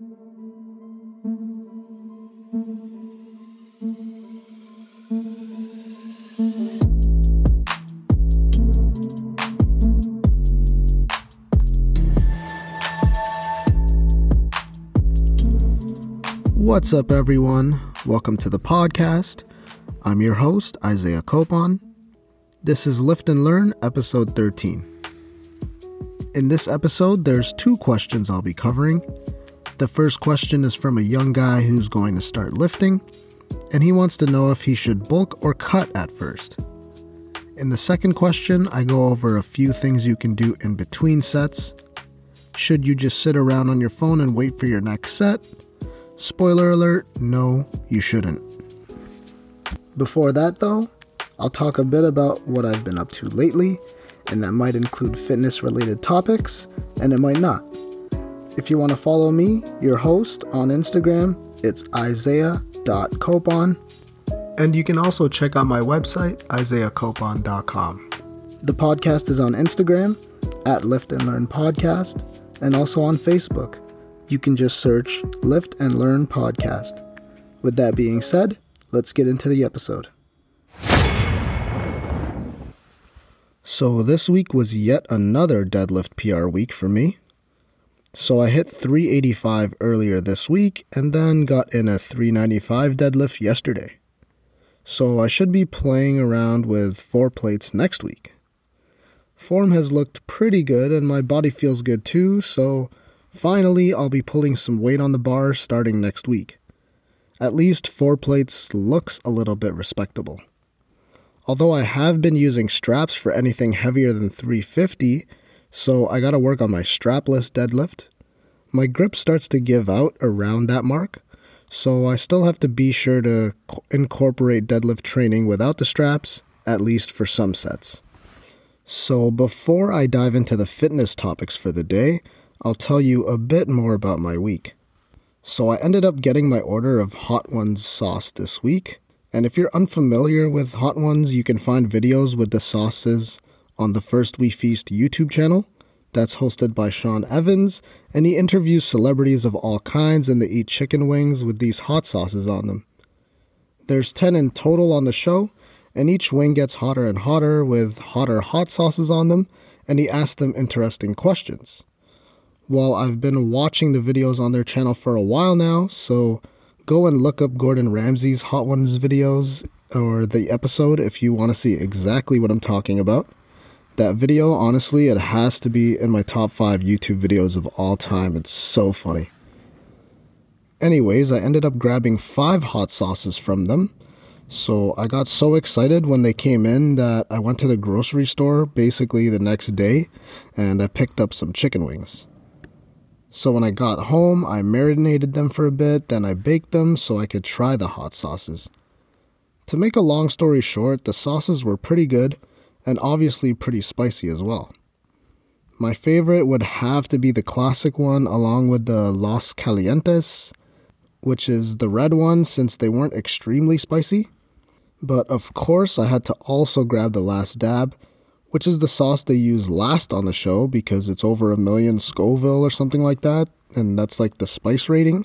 What's up, everyone? Welcome to the podcast. I'm your host, Isaiah Copon. This is Lift and Learn, episode 13. In this episode, there's two questions I'll be covering. The first question is from a young guy who's going to start lifting, and he wants to know if he should bulk or cut at first. In the second question, I go over a few things you can do in between sets. Should you just sit around on your phone and wait for your next set? Spoiler alert, no, you shouldn't. Before that, though, I'll talk a bit about what I've been up to lately, and that might include fitness related topics, and it might not. If you want to follow me, your host, on Instagram, it's isaiah.copon. And you can also check out my website, isaiahcopon.com. The podcast is on Instagram at Lift and Learn Podcast and also on Facebook you can just search Lift and Learn Podcast. With that being said, let's get into the episode. So, this week was yet another deadlift PR week for me. So, I hit 385 earlier this week and then got in a 395 deadlift yesterday. So, I should be playing around with four plates next week. Form has looked pretty good and my body feels good too, so Finally, I'll be pulling some weight on the bar starting next week. At least four plates looks a little bit respectable. Although I have been using straps for anything heavier than 350, so I gotta work on my strapless deadlift. My grip starts to give out around that mark, so I still have to be sure to incorporate deadlift training without the straps, at least for some sets. So before I dive into the fitness topics for the day, I'll tell you a bit more about my week. So, I ended up getting my order of Hot Ones sauce this week. And if you're unfamiliar with Hot Ones, you can find videos with the sauces on the First We Feast YouTube channel. That's hosted by Sean Evans, and he interviews celebrities of all kinds and they eat chicken wings with these hot sauces on them. There's 10 in total on the show, and each wing gets hotter and hotter with hotter hot sauces on them, and he asks them interesting questions well, I've been watching the videos on their channel for a while now, so go and look up Gordon Ramsay's Hot Ones videos or the episode if you want to see exactly what I'm talking about. That video, honestly, it has to be in my top five YouTube videos of all time. It's so funny. Anyways, I ended up grabbing five hot sauces from them. So I got so excited when they came in that I went to the grocery store basically the next day and I picked up some chicken wings. So when I got home, I marinated them for a bit, then I baked them so I could try the hot sauces. To make a long story short, the sauces were pretty good and obviously pretty spicy as well. My favorite would have to be the classic one along with the Los Calientes, which is the red one since they weren't extremely spicy. But of course, I had to also grab the last dab which is the sauce they use last on the show because it's over a million Scoville or something like that, and that's like the spice rating.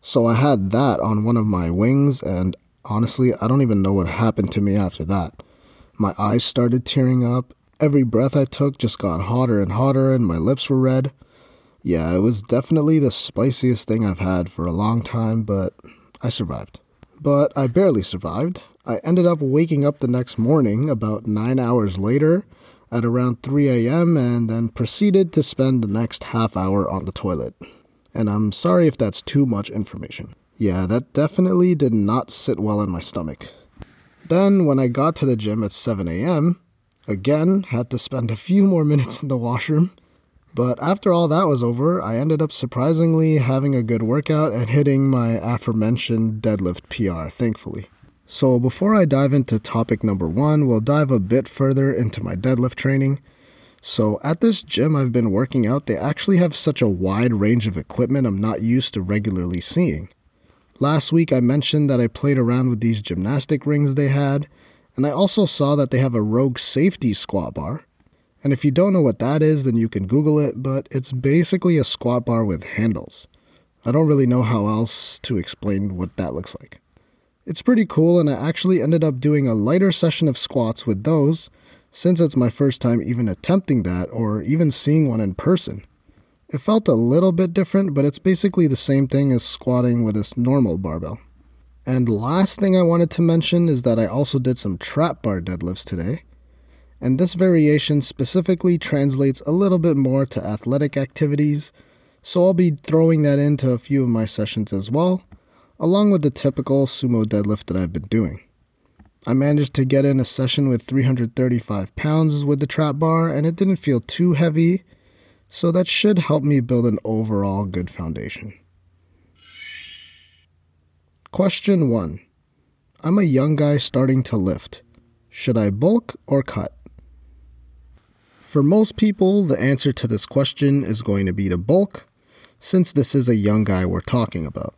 So I had that on one of my wings, and honestly, I don't even know what happened to me after that. My eyes started tearing up, every breath I took just got hotter and hotter, and my lips were red. Yeah, it was definitely the spiciest thing I've had for a long time, but I survived. But I barely survived. I ended up waking up the next morning about nine hours later at around 3 a.m. and then proceeded to spend the next half hour on the toilet. And I'm sorry if that's too much information. Yeah, that definitely did not sit well in my stomach. Then, when I got to the gym at 7 a.m., again had to spend a few more minutes in the washroom. But after all that was over, I ended up surprisingly having a good workout and hitting my aforementioned deadlift PR, thankfully. So, before I dive into topic number one, we'll dive a bit further into my deadlift training. So, at this gym I've been working out, they actually have such a wide range of equipment I'm not used to regularly seeing. Last week I mentioned that I played around with these gymnastic rings they had, and I also saw that they have a Rogue Safety squat bar. And if you don't know what that is, then you can Google it, but it's basically a squat bar with handles. I don't really know how else to explain what that looks like. It's pretty cool, and I actually ended up doing a lighter session of squats with those since it's my first time even attempting that or even seeing one in person. It felt a little bit different, but it's basically the same thing as squatting with this normal barbell. And last thing I wanted to mention is that I also did some trap bar deadlifts today. And this variation specifically translates a little bit more to athletic activities, so I'll be throwing that into a few of my sessions as well, along with the typical sumo deadlift that I've been doing. I managed to get in a session with 335 pounds with the trap bar, and it didn't feel too heavy, so that should help me build an overall good foundation. Question 1 I'm a young guy starting to lift. Should I bulk or cut? For most people, the answer to this question is going to be to bulk, since this is a young guy we're talking about.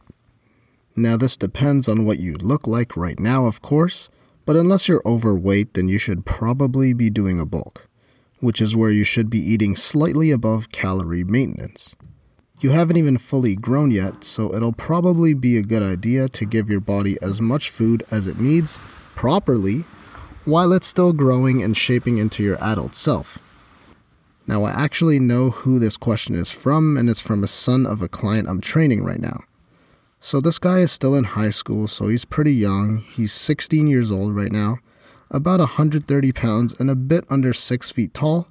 Now, this depends on what you look like right now, of course, but unless you're overweight, then you should probably be doing a bulk, which is where you should be eating slightly above calorie maintenance. You haven't even fully grown yet, so it'll probably be a good idea to give your body as much food as it needs properly while it's still growing and shaping into your adult self. Now, I actually know who this question is from, and it's from a son of a client I'm training right now. So this guy is still in high school, so he's pretty young. He's 16 years old right now, about 130 pounds, and a bit under 6 feet tall.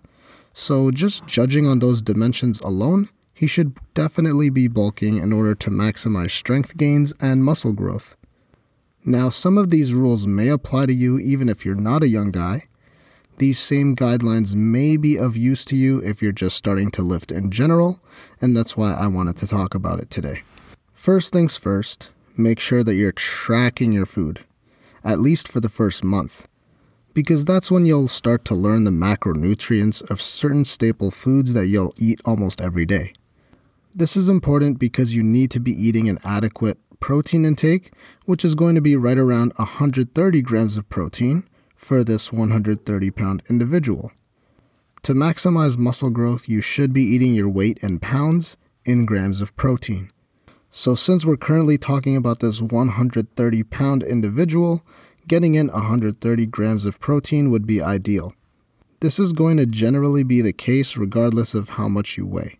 So just judging on those dimensions alone, he should definitely be bulking in order to maximize strength gains and muscle growth. Now, some of these rules may apply to you even if you're not a young guy. These same guidelines may be of use to you if you're just starting to lift in general, and that's why I wanted to talk about it today. First things first, make sure that you're tracking your food, at least for the first month, because that's when you'll start to learn the macronutrients of certain staple foods that you'll eat almost every day. This is important because you need to be eating an adequate protein intake, which is going to be right around 130 grams of protein for this 130 pound individual. To maximize muscle growth, you should be eating your weight in pounds in grams of protein. So, since we're currently talking about this 130 pound individual, getting in 130 grams of protein would be ideal. This is going to generally be the case regardless of how much you weigh.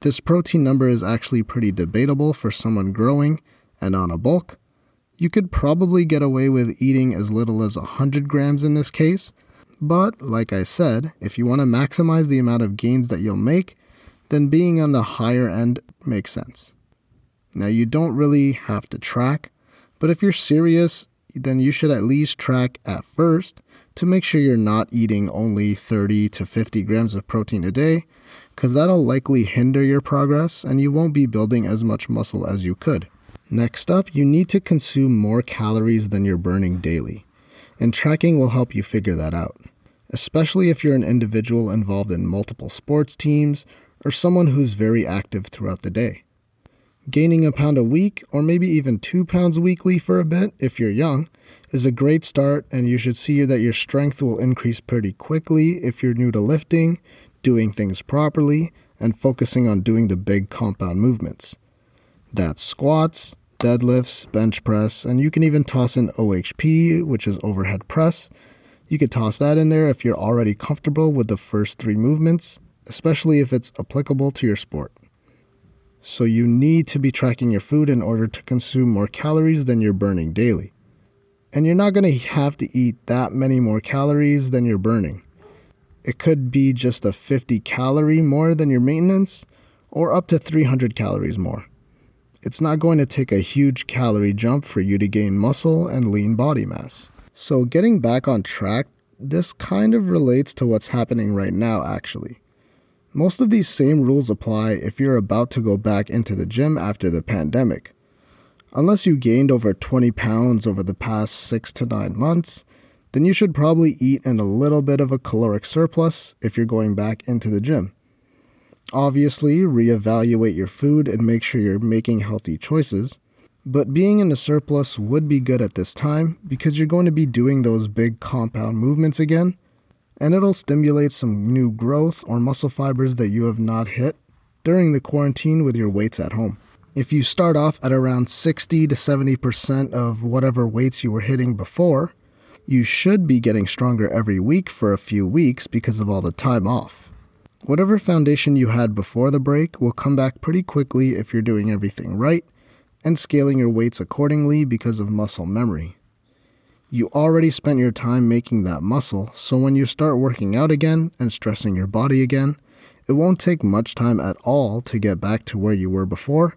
This protein number is actually pretty debatable for someone growing and on a bulk. You could probably get away with eating as little as 100 grams in this case, but like I said, if you want to maximize the amount of gains that you'll make, then being on the higher end makes sense. Now, you don't really have to track, but if you're serious, then you should at least track at first to make sure you're not eating only 30 to 50 grams of protein a day, because that'll likely hinder your progress and you won't be building as much muscle as you could. Next up, you need to consume more calories than you're burning daily, and tracking will help you figure that out, especially if you're an individual involved in multiple sports teams or someone who's very active throughout the day. Gaining a pound a week, or maybe even two pounds weekly for a bit if you're young, is a great start, and you should see that your strength will increase pretty quickly if you're new to lifting, doing things properly, and focusing on doing the big compound movements. That's squats, deadlifts, bench press, and you can even toss in OHP, which is overhead press. You could toss that in there if you're already comfortable with the first three movements, especially if it's applicable to your sport. So you need to be tracking your food in order to consume more calories than you're burning daily. And you're not going to have to eat that many more calories than you're burning. It could be just a 50 calorie more than your maintenance, or up to 300 calories more. It's not going to take a huge calorie jump for you to gain muscle and lean body mass. So, getting back on track, this kind of relates to what's happening right now, actually. Most of these same rules apply if you're about to go back into the gym after the pandemic. Unless you gained over 20 pounds over the past 6 to 9 months, then you should probably eat in a little bit of a caloric surplus if you're going back into the gym. Obviously, reevaluate your food and make sure you're making healthy choices. But being in a surplus would be good at this time because you're going to be doing those big compound movements again and it'll stimulate some new growth or muscle fibers that you have not hit during the quarantine with your weights at home. If you start off at around 60 to 70% of whatever weights you were hitting before, you should be getting stronger every week for a few weeks because of all the time off. Whatever foundation you had before the break will come back pretty quickly if you're doing everything right and scaling your weights accordingly because of muscle memory. You already spent your time making that muscle, so when you start working out again and stressing your body again, it won't take much time at all to get back to where you were before,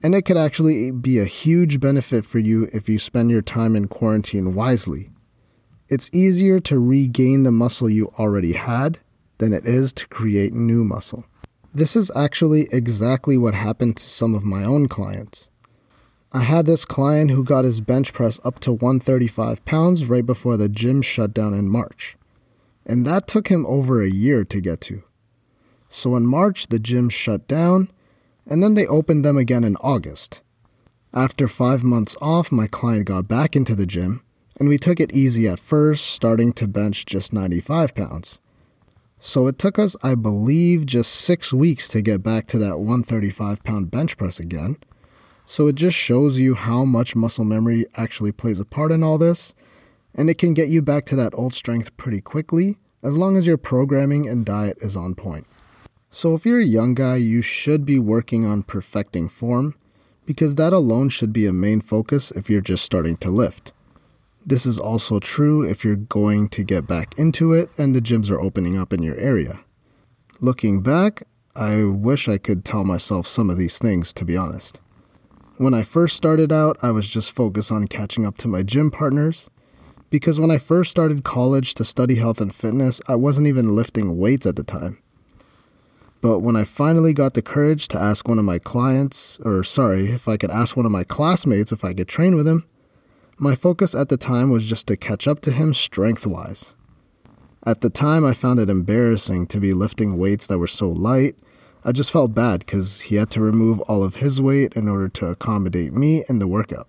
and it could actually be a huge benefit for you if you spend your time in quarantine wisely. It's easier to regain the muscle you already had than it is to create new muscle. This is actually exactly what happened to some of my own clients. I had this client who got his bench press up to 135 pounds right before the gym shut down in March. And that took him over a year to get to. So in March, the gym shut down, and then they opened them again in August. After five months off, my client got back into the gym, and we took it easy at first, starting to bench just 95 pounds. So it took us, I believe, just six weeks to get back to that 135 pound bench press again so it just shows you how much muscle memory actually plays a part in all this, and it can get you back to that old strength pretty quickly as long as your programming and diet is on point. So if you're a young guy, you should be working on perfecting form because that alone should be a main focus if you're just starting to lift. This is also true if you're going to get back into it and the gyms are opening up in your area. Looking back, I wish I could tell myself some of these things, to be honest. When I first started out, I was just focused on catching up to my gym partners. Because when I first started college to study health and fitness, I wasn't even lifting weights at the time. But when I finally got the courage to ask one of my clients, or sorry, if I could ask one of my classmates if I could train with him, my focus at the time was just to catch up to him strength wise. At the time, I found it embarrassing to be lifting weights that were so light I just felt bad because he had to remove all of his weight in order to accommodate me in the workout.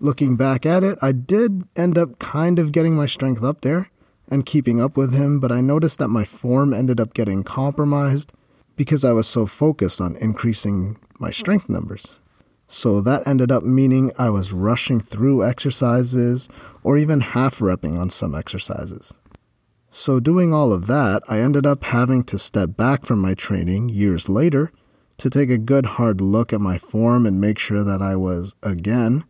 Looking back at it, I did end up kind of getting my strength up there and keeping up with him, but I noticed that my form ended up getting compromised because I was so focused on increasing my strength numbers. So that ended up meaning I was rushing through exercises or even half repping on some exercises. So, doing all of that, I ended up having to step back from my training years later to take a good hard look at my form and make sure that I was, again,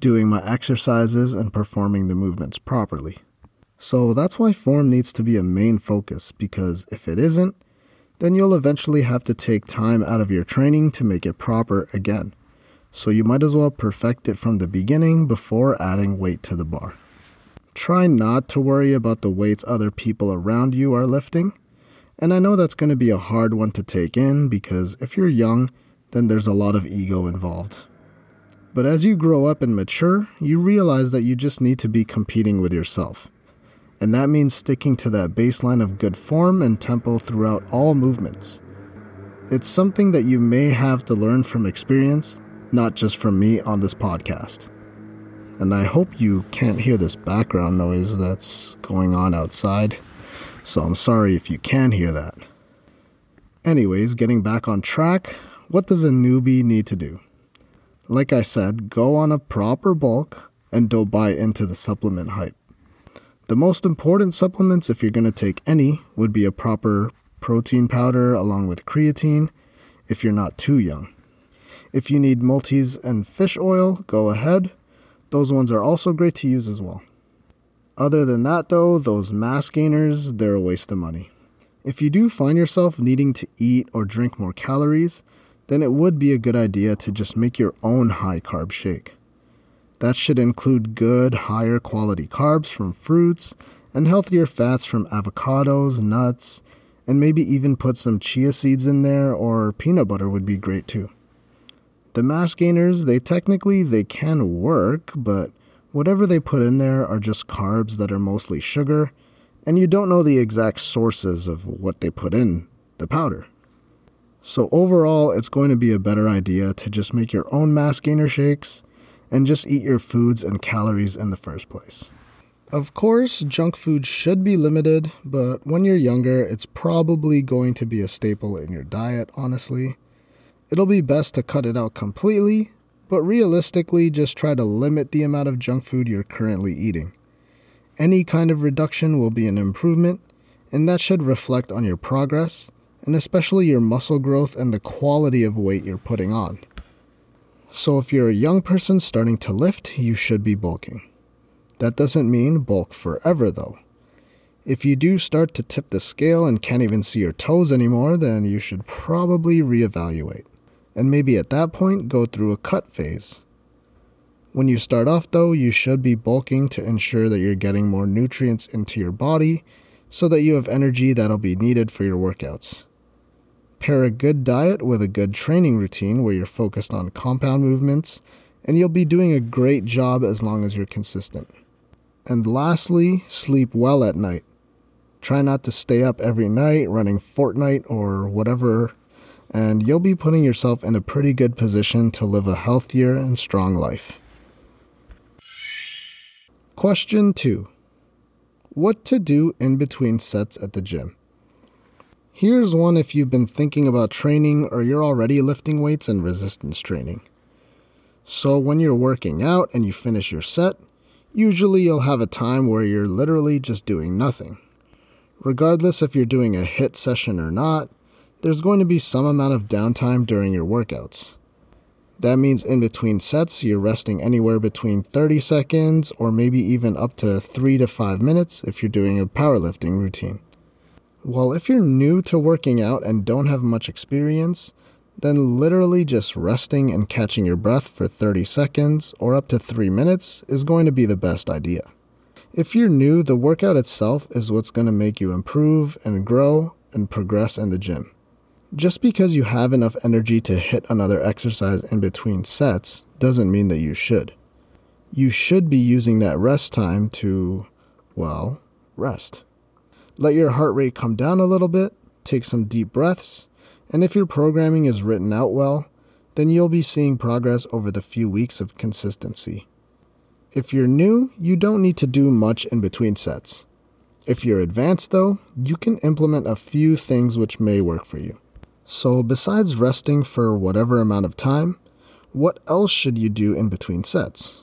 doing my exercises and performing the movements properly. So, that's why form needs to be a main focus because if it isn't, then you'll eventually have to take time out of your training to make it proper again. So, you might as well perfect it from the beginning before adding weight to the bar. Try not to worry about the weights other people around you are lifting. And I know that's going to be a hard one to take in because if you're young, then there's a lot of ego involved. But as you grow up and mature, you realize that you just need to be competing with yourself. And that means sticking to that baseline of good form and tempo throughout all movements. It's something that you may have to learn from experience, not just from me on this podcast and I hope you can't hear this background noise that's going on outside, so I'm sorry if you can hear that. Anyways, getting back on track, what does a newbie need to do? Like I said, go on a proper bulk and don't buy into the supplement hype. The most important supplements, if you're going to take any, would be a proper protein powder along with creatine if you're not too young. If you need multis and fish oil, go ahead those ones are also great to use as well. Other than that, though, those mass gainers, they're a waste of money. If you do find yourself needing to eat or drink more calories, then it would be a good idea to just make your own high carb shake. That should include good, higher quality carbs from fruits and healthier fats from avocados, nuts, and maybe even put some chia seeds in there or peanut butter would be great too. The mass gainers, they technically they can work, but whatever they put in there are just carbs that are mostly sugar, and you don't know the exact sources of what they put in the powder. So overall, it's going to be a better idea to just make your own mass gainer shakes and just eat your foods and calories in the first place. Of course, junk food should be limited, but when you're younger, it's probably going to be a staple in your diet, honestly. It'll be best to cut it out completely, but realistically, just try to limit the amount of junk food you're currently eating. Any kind of reduction will be an improvement, and that should reflect on your progress, and especially your muscle growth and the quality of weight you're putting on. So, if you're a young person starting to lift, you should be bulking. That doesn't mean bulk forever, though. If you do start to tip the scale and can't even see your toes anymore, then you should probably reevaluate. And maybe at that point, go through a cut phase. When you start off, though, you should be bulking to ensure that you're getting more nutrients into your body so that you have energy that'll be needed for your workouts. Pair a good diet with a good training routine where you're focused on compound movements, and you'll be doing a great job as long as you're consistent. And lastly, sleep well at night. Try not to stay up every night running Fortnite or whatever, and you'll be putting yourself in a pretty good position to live a healthier and strong life. Question 2 What to do in between sets at the gym? Here's one if you've been thinking about training or you're already lifting weights and resistance training. So, when you're working out and you finish your set, usually you'll have a time where you're literally just doing nothing. Regardless if you're doing a HIIT session or not, there's going to be some amount of downtime during your workouts. That means in between sets, you're resting anywhere between 30 seconds or maybe even up to 3 to 5 minutes if you're doing a powerlifting routine. Well, if you're new to working out and don't have much experience, then literally just resting and catching your breath for 30 seconds or up to 3 minutes is going to be the best idea. If you're new, the workout itself is what's going to make you improve and grow and progress in the gym. Just because you have enough energy to hit another exercise in between sets doesn't mean that you should. You should be using that rest time to, well, rest. Let your heart rate come down a little bit, take some deep breaths, and if your programming is written out well, then you'll be seeing progress over the few weeks of consistency. If you're new, you don't need to do much in between sets. If you're advanced, though, you can implement a few things which may work for you. So, besides resting for whatever amount of time, what else should you do in between sets?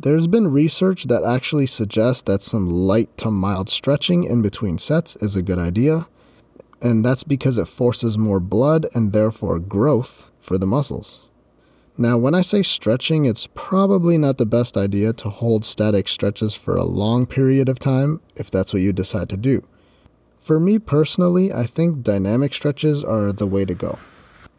There's been research that actually suggests that some light to mild stretching in between sets is a good idea, and that's because it forces more blood and therefore growth for the muscles. Now, when I say stretching, it's probably not the best idea to hold static stretches for a long period of time if that's what you decide to do. For me personally, I think dynamic stretches are the way to go.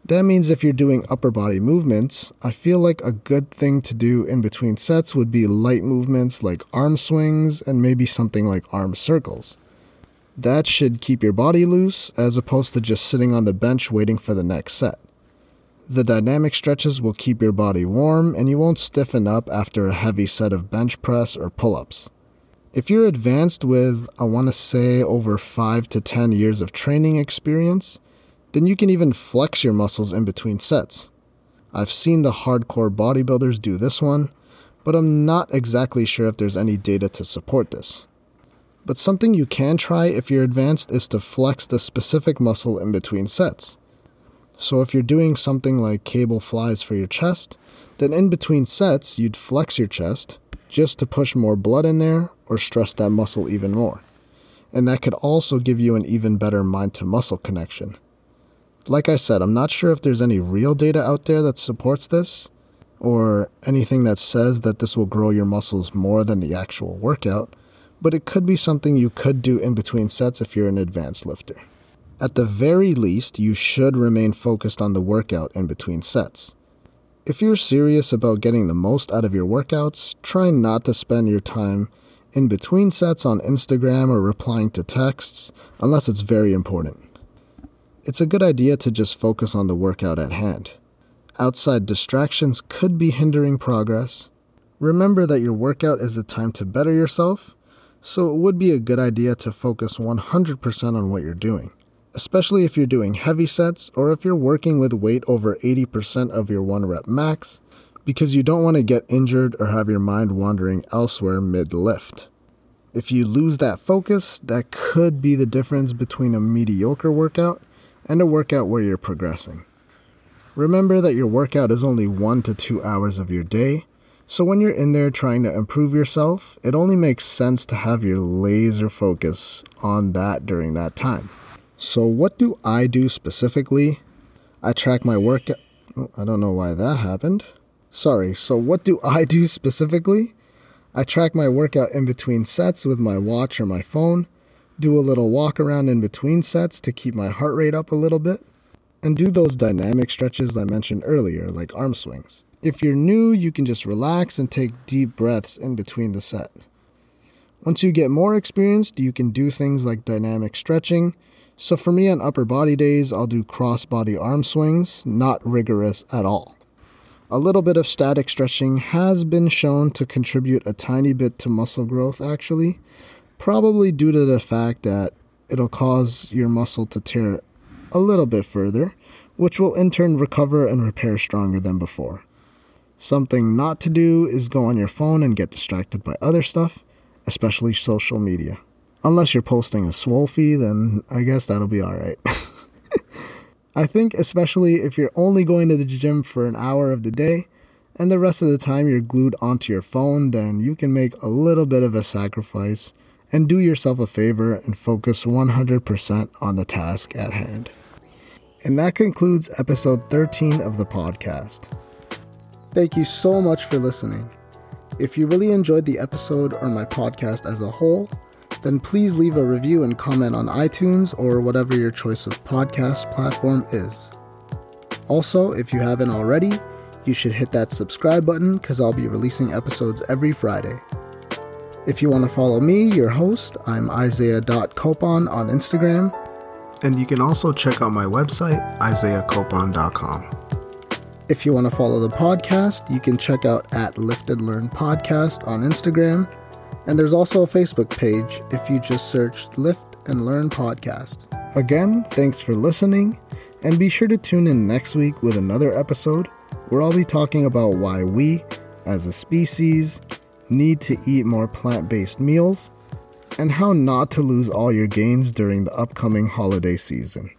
That means if you're doing upper body movements, I feel like a good thing to do in between sets would be light movements like arm swings and maybe something like arm circles. That should keep your body loose as opposed to just sitting on the bench waiting for the next set. The dynamic stretches will keep your body warm and you won't stiffen up after a heavy set of bench press or pull ups. If you're advanced with, I want to say, over 5 to 10 years of training experience, then you can even flex your muscles in between sets. I've seen the hardcore bodybuilders do this one, but I'm not exactly sure if there's any data to support this. But something you can try if you're advanced is to flex the specific muscle in between sets. So if you're doing something like cable flies for your chest, then in between sets, you'd flex your chest just to push more blood in there or stress that muscle even more. And that could also give you an even better mind to muscle connection. Like I said, I'm not sure if there's any real data out there that supports this or anything that says that this will grow your muscles more than the actual workout, but it could be something you could do in between sets if you're an advanced lifter. At the very least, you should remain focused on the workout in between sets. If you're serious about getting the most out of your workouts, try not to spend your time in between sets on Instagram or replying to texts unless it's very important. It's a good idea to just focus on the workout at hand. Outside distractions could be hindering progress. Remember that your workout is the time to better yourself, so it would be a good idea to focus 100% on what you're doing especially if you're doing heavy sets or if you're working with weight over 80% of your one rep max, because you don't want to get injured or have your mind wandering elsewhere mid lift. If you lose that focus, that could be the difference between a mediocre workout and a workout where you're progressing. Remember that your workout is only one to two hours of your day, so when you're in there trying to improve yourself, it only makes sense to have your laser focus on that during that time. So, what do I do specifically? I track my workout. I don't know why that happened. Sorry. So, what do I do specifically? I track my workout in between sets with my watch or my phone, do a little walk around in between sets to keep my heart rate up a little bit, and do those dynamic stretches I mentioned earlier, like arm swings. If you're new, you can just relax and take deep breaths in between the set. Once you get more experienced, you can do things like dynamic stretching. So for me on upper body days, I'll do cross body arm swings, not rigorous at all. A little bit of static stretching has been shown to contribute a tiny bit to muscle growth, actually, probably due to the fact that it'll cause your muscle to tear a little bit further, which will in turn recover and repair stronger than before. Something not to do is go on your phone and get distracted by other stuff, especially social media. Unless you're posting a swole fee, then I guess that'll be alright. I think, especially if you're only going to the gym for an hour of the day and the rest of the time you're glued onto your phone, then you can make a little bit of a sacrifice and do yourself a favor and focus 100% on the task at hand. And that concludes episode 13 of the podcast. Thank you so much for listening. If you really enjoyed the episode or my podcast as a whole, then please leave a review and comment on iTunes or whatever your choice of podcast platform is. Also, if you haven't already, you should hit that subscribe button because I'll be releasing episodes every Friday. If you want to follow me, your host, I'm Isaiah.copon on Instagram. And you can also check out my website, isaiahcopon.com. If you want to follow the podcast, you can check out at Lift and Learn Podcast on Instagram. And there's also a Facebook page if you just search Lift and Learn Podcast. Again, thanks for listening, and be sure to tune in next week with another episode where I'll be talking about why we, as a species, need to eat more plant based meals and how not to lose all your gains during the upcoming holiday season.